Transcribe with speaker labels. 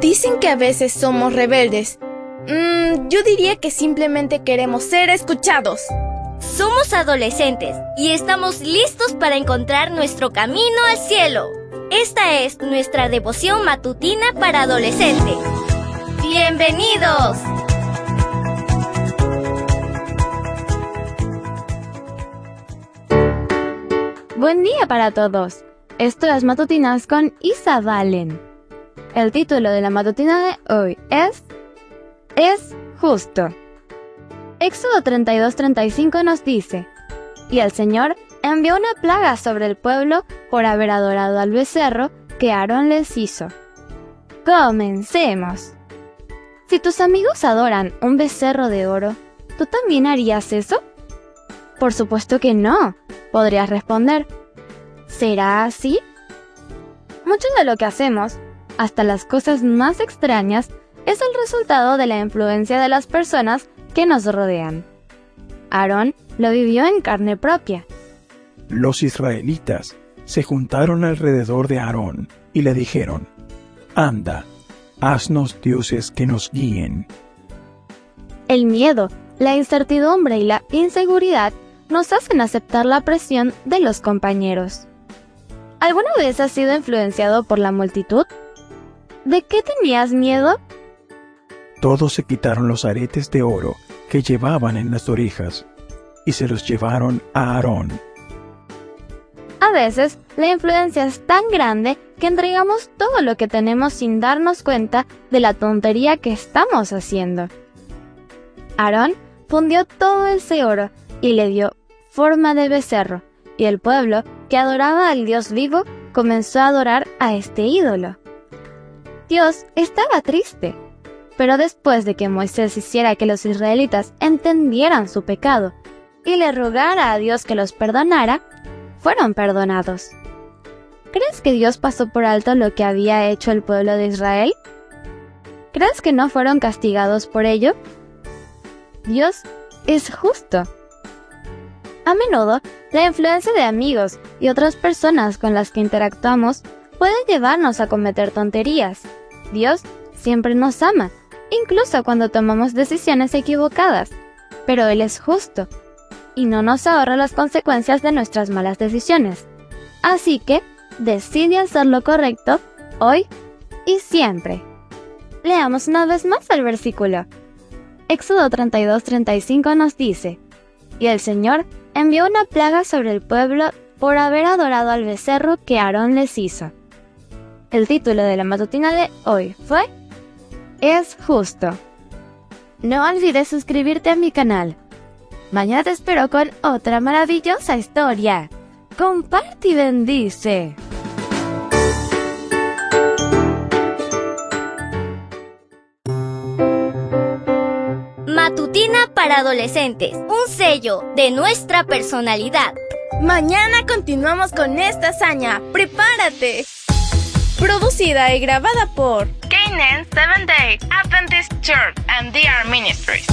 Speaker 1: Dicen que a veces somos rebeldes. Mm, yo diría que simplemente queremos ser escuchados.
Speaker 2: Somos adolescentes y estamos listos para encontrar nuestro camino al cielo. Esta es nuestra devoción matutina para adolescentes. ¡Bienvenidos!
Speaker 3: Buen día para todos. Esto es Matutinas con Isa Valen. El título de la matutina de hoy es Es justo. Éxodo 32:35 nos dice, Y el Señor envió una plaga sobre el pueblo por haber adorado al becerro que Aarón les hizo. Comencemos. Si tus amigos adoran un becerro de oro, ¿tú también harías eso? Por supuesto que no, podrías responder. ¿Será así? Mucho de lo que hacemos, hasta las cosas más extrañas, es el resultado de la influencia de las personas que nos rodean. Aarón lo vivió en carne propia.
Speaker 4: Los israelitas se juntaron alrededor de Aarón y le dijeron, Anda, haznos dioses que nos guíen.
Speaker 3: El miedo, la incertidumbre y la inseguridad nos hacen aceptar la presión de los compañeros. ¿Alguna vez has sido influenciado por la multitud? ¿De qué tenías miedo?
Speaker 4: Todos se quitaron los aretes de oro que llevaban en las orejas y se los llevaron a Aarón.
Speaker 3: A veces, la influencia es tan grande que entregamos todo lo que tenemos sin darnos cuenta de la tontería que estamos haciendo. Aarón fundió todo ese oro y le dio forma de becerro, y el pueblo, que adoraba al Dios vivo, comenzó a adorar a este ídolo. Dios estaba triste, pero después de que Moisés hiciera que los israelitas entendieran su pecado y le rogara a Dios que los perdonara, fueron perdonados. ¿Crees que Dios pasó por alto lo que había hecho el pueblo de Israel? ¿Crees que no fueron castigados por ello? Dios es justo. A menudo, la influencia de amigos y otras personas con las que interactuamos puede llevarnos a cometer tonterías. Dios siempre nos ama, incluso cuando tomamos decisiones equivocadas, pero Él es justo y no nos ahorra las consecuencias de nuestras malas decisiones. Así que, decide hacer lo correcto hoy y siempre. Leamos una vez más el versículo. Éxodo 32:35 nos dice, Y el Señor envió una plaga sobre el pueblo por haber adorado al becerro que Aarón les hizo. El título de la matutina de hoy fue Es justo. No olvides suscribirte a mi canal. Mañana te espero con otra maravillosa historia. Comparte y bendice.
Speaker 2: Matutina para adolescentes, un sello de nuestra personalidad.
Speaker 1: Mañana continuamos con esta hazaña. ¡Prepárate! Producida y grabada por
Speaker 5: Canaan Seventh Day Adventist Church and DR Ministries.